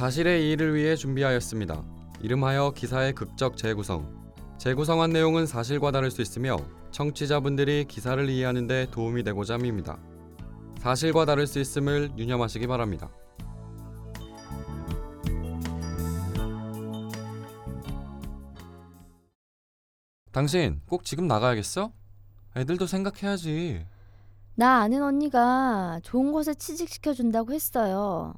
사실의 이의를 위해 준비하였습니다. 이름하여 기사의 극적 재구성. 재구성한 내용은 사실과 다를 수 있으며 청취자분들이 기사를 이해하는 데 도움이 되고자 합니다. 사실과 다를 수 있음을 유념하시기 바랍니다. 당신 꼭 지금 나가야겠어? 애들도 생각해야지. 나 아는 언니가 좋은 곳에 취직시켜 준다고 했어요.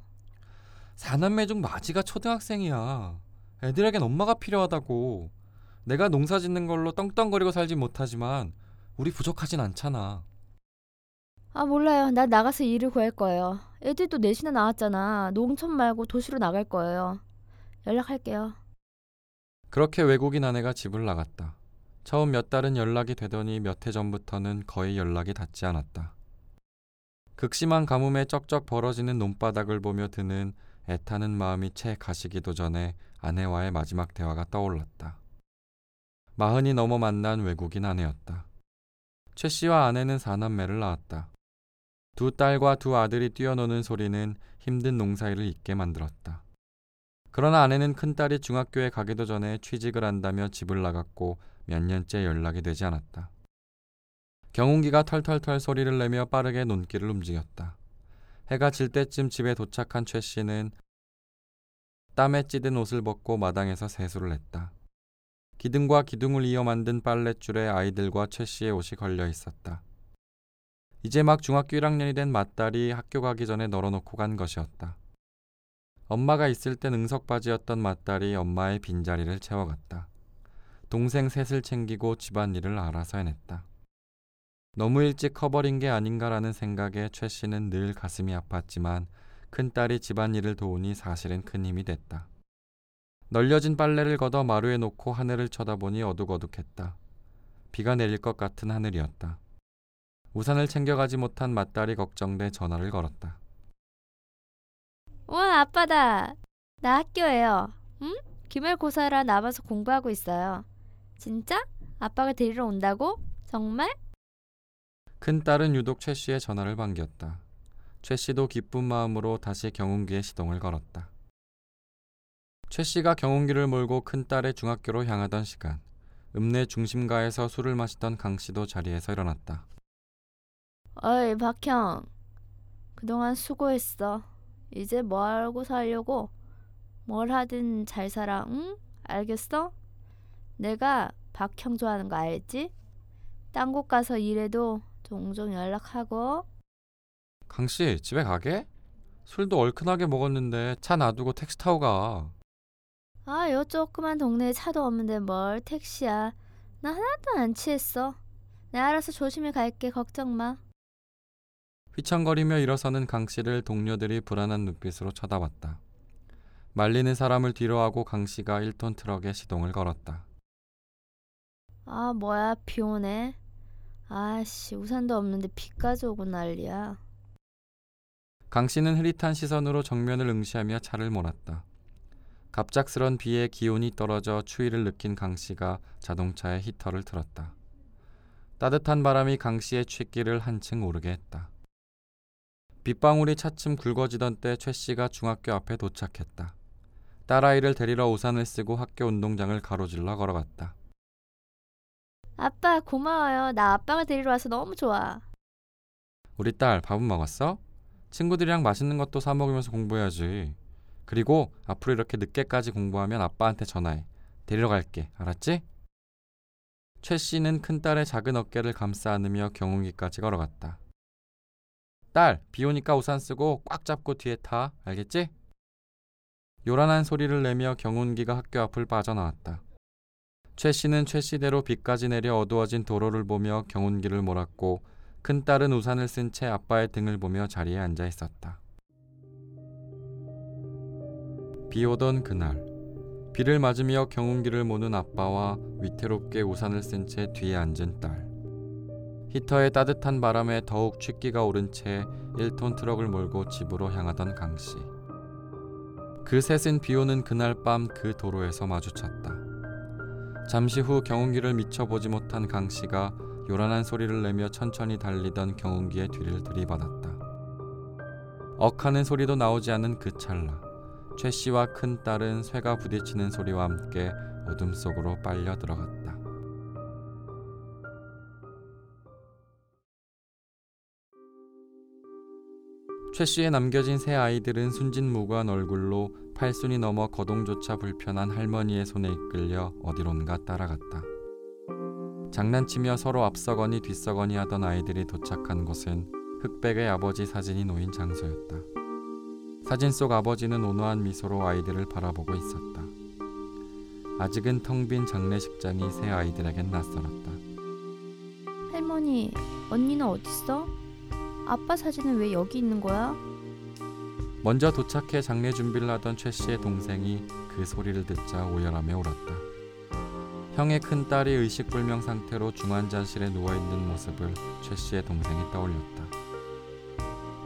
사남매 중 마지가 초등학생이야. 애들에겐 엄마가 필요하다고. 내가 농사 짓는 걸로 떵떵거리고 살진 못하지만 우리 부족하진 않잖아. 아 몰라요. 나 나가서 일을 구할 거예요. 애들도 넷이나 나왔잖아. 농촌 말고 도시로 나갈 거예요. 연락할게요. 그렇게 외국인 아내가 집을 나갔다. 처음 몇 달은 연락이 되더니 몇 해 전부터는 거의 연락이 닿지 않았다. 극심한 가뭄에 쩍쩍 벌어지는 논바닥을 보며 드는 애타는 마음이 채 가시기도 전에 아내와의 마지막 대화가 떠올랐다. 마흔이 넘어 만난 외국인 아내였다. 최 씨와 아내는 사남매를 낳았다. 두 딸과 두 아들이 뛰어노는 소리는 힘든 농사일을 잊게 만들었다. 그러나 아내는 큰딸이 중학교에 가기도 전에 취직을 한다며 집을 나갔고 몇 년째 연락이 되지 않았다. 경운기가 털털털 소리를 내며 빠르게 논길을 움직였다. 해가 질 때쯤 집에 도착한 최 씨는 땀에 찌든 옷을 벗고 마당에서 세수를 했다. 기둥과 기둥을 이어 만든 빨랫줄에 아이들과 최 씨의 옷이 걸려 있었다. 이제 막 중학교 1학년이 된 맏딸이 학교 가기 전에 널어놓고 간 것이었다. 엄마가 있을 땐 응석바지였던 맏딸이 엄마의 빈자리를 채워갔다. 동생 셋을 챙기고 집안일을 알아서 해냈다. 너무 일찍 커버린 게 아닌가라는 생각에 최 씨는 늘 가슴이 아팠지만 큰딸이 집안일을 도우니 사실은 큰 힘이 됐다. 널려진 빨래를 걷어 마루에 놓고 하늘을 쳐다보니 어둑어둑했다. 비가 내릴 것 같은 하늘이었다. 우산을 챙겨가지 못한 맏딸이 걱정돼 전화를 걸었다. 와 아빠다. 나 학교에요. 응? 기말고사라 남아서 공부하고 있어요. 진짜? 아빠가 데리러 온다고? 정말? 큰딸은 유독 최 씨의 전화를 반겼다. 최 씨도 기쁜 마음으로 다시 경운기에 시동을 걸었다. 최 씨가 경운기를 몰고 큰딸의 중학교로 향하던 시간, 읍내 중심가에서 술을 마시던 강 씨도 자리에서 일어났다. 어이 박형. 그동안 수고했어. 이제 뭐 하고 살려고? 뭘 하든 잘 살아. 응? 알겠어? 내가 박형 좋아하는 거 알지? 딴 곳 가서 일해도 종종 연락하고. 강 씨, 집에 가게? 술도 얼큰하게 먹었는데 차 놔두고 택시 타고 가. 아, 요 조그만 동네에 차도 없는데 뭘 택시야. 나 하나도 안 취했어. 내가 알아서 조심히 갈게. 걱정 마. 휘청거리며 일어서는 강 씨를 동료들이 불안한 눈빛으로 쳐다봤다. 말리는 사람을 뒤로 하고 강 씨가 1톤 트럭에 시동을 걸었다. 아, 뭐야, 비 오네. 아씨, 우산도 없는데 비까지 오고 난리야. 강 씨는 흐릿한 시선으로 정면을 응시하며 차를 몰았다. 갑작스런 비에 기온이 떨어져 추위를 느낀 강 씨가 자동차의 히터를 틀었다. 따뜻한 바람이 강 씨의 취기를 한층 오르게 했다. 빗방울이 차츰 굵어지던 때 최 씨가 중학교 앞에 도착했다. 딸아이를 데리러 우산을 쓰고 학교 운동장을 가로질러 걸어갔다. 아빠, 고마워요. 나 아빠가 데리러 와서 너무 좋아. 우리 딸 밥은 먹었어? 친구들이랑 맛있는 것도 사 먹으면서 공부해야지. 그리고 앞으로 이렇게 늦게까지 공부하면 아빠한테 전화해. 데리러 갈게. 알았지? 최 씨는 큰 딸의 작은 어깨를 감싸 안으며 경운기까지 걸어갔다. 딸, 비 오니까 우산 쓰고 꽉 잡고 뒤에 타. 알겠지? 요란한 소리를 내며 경운기가 학교 앞을 빠져나왔다. 최 씨는 최 씨대로 비까지 내려 어두워진 도로를 보며 경운기를 몰았고 큰 딸은 우산을 쓴 채 아빠의 등을 보며 자리에 앉아 있었다. 비 오던 그날 비를 맞으며 경운기를 모는 아빠와 위태롭게 우산을 쓴 채 뒤에 앉은 딸. 히터의 따뜻한 바람에 더욱 취기가 오른 채 1톤 트럭을 몰고 집으로 향하던 강 씨. 그 셋은 비 오는 그날 밤 그 도로에서 마주쳤다. 잠시 후 경운기를 미쳐 보지 못한 강 씨가 요란한 소리를 내며 천천히 달리던 경운기의 뒤를 들이받았다. 억하는 소리도 나오지 않은 그 찰나 최 씨와 큰 딸은 쇠가 부딪히는 소리와 함께 어둠 속으로 빨려 들어갔다. 최 씨에 남겨진 세 아이들은 순진무구한 얼굴로 팔순이 넘어 거동조차 불편한 할머니의 손에 이끌려 어디론가 따라갔다. 장난치며 서로 앞서거니 뒤서거니 하던 아이들이 도착한 곳은 흑백의 아버지 사진이 놓인 장소였다. 사진 속 아버지는 온화한 미소로 아이들을 바라보고 있었다. 아직은 텅 빈 장례식장이 새 아이들에겐 낯설었다. 할머니, 언니는 어딨어? 아빠 사진은 왜 여기 있는 거야? 먼저 도착해 장례 준비를 하던 최 씨의 동생이 그 소리를 듣자 오열하며 울었다. 형의 큰 딸이 의식불명 상태로 중환자실에 누워 있는 모습을 최 씨의 동생이 떠올렸다.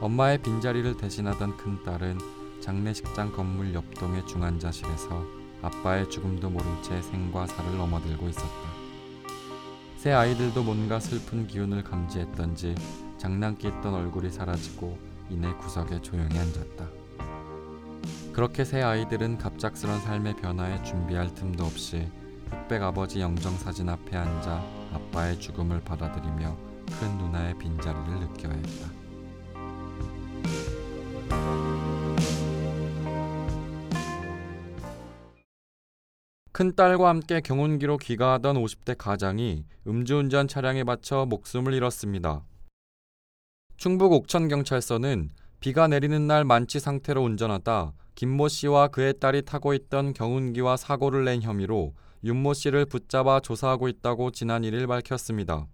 엄마의 빈자리를 대신하던 큰 딸은 장례식장 건물 옆동의 중환자실에서 아빠의 죽음도 모른 채 생과 사를 넘어들고 있었다. 새 아이들도 뭔가 슬픈 기운을 감지했던지 장난기 있던 얼굴이 사라지고 이내 구석에 조용히 앉았다. 그렇게 새 아이들은 갑작스런 삶의 변화에 준비할 틈도 없이 흑백 아버지 영정 사진 앞에 앉아 아빠의 죽음을 받아들이며 큰 누나의 빈자리를 느껴야 했다. 큰 딸과 함께 경운기로 귀가하던 50대 가장이 음주운전 차량에 받쳐 목숨을 잃었습니다. 충북 옥천경찰서는 비가 내리는 날 만취 상태로 운전하다 김모 씨와 그의 딸이 타고 있던 경운기와 사고를 낸 혐의로 윤모 씨를 붙잡아 조사하고 있다고 지난 1일 밝혔습니다.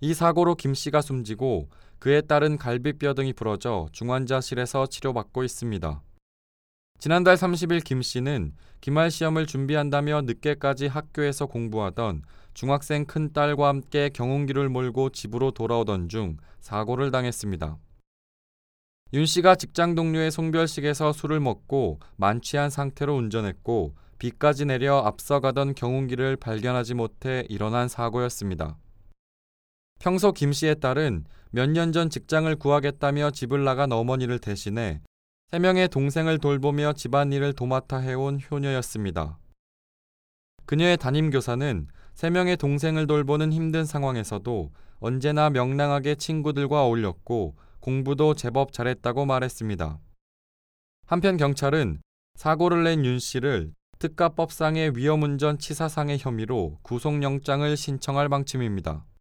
이 사고로 김 씨가 숨지고 그의 딸은 갈비뼈 등이 부러져 중환자실에서 치료받고 있습니다. 지난달 30일 김 씨는 기말 시험을 준비한다며 늦게까지 학교에서 공부하던 중학생 큰 딸과 함께 경운기를 몰고 집으로 돌아오던 중 사고를 당했습니다. 윤 씨가 직장 동료의 송별식에서 술을 먹고 만취한 상태로 운전했고 비까지 내려 앞서가던 경운기를 발견하지 못해 일어난 사고였습니다. 평소 김 씨의 딸은 몇 년 전 직장을 구하겠다며 집을 나간 어머니를 대신해 세 명의 동생을 돌보며 집안일을 도맡아 해온 효녀였습니다. 그녀의 담임 교사는 세 명의 동생을 돌보는 힘든 상황에서도 언제나 명랑하게 친구들과 어울렸고 공부도 제법 잘했다고 말했습니다. 한편 경찰은 사고를 낸 윤 씨를 특가법상의 위험운전 치사상의 혐의로 구속영장을 신청할 방침입니다.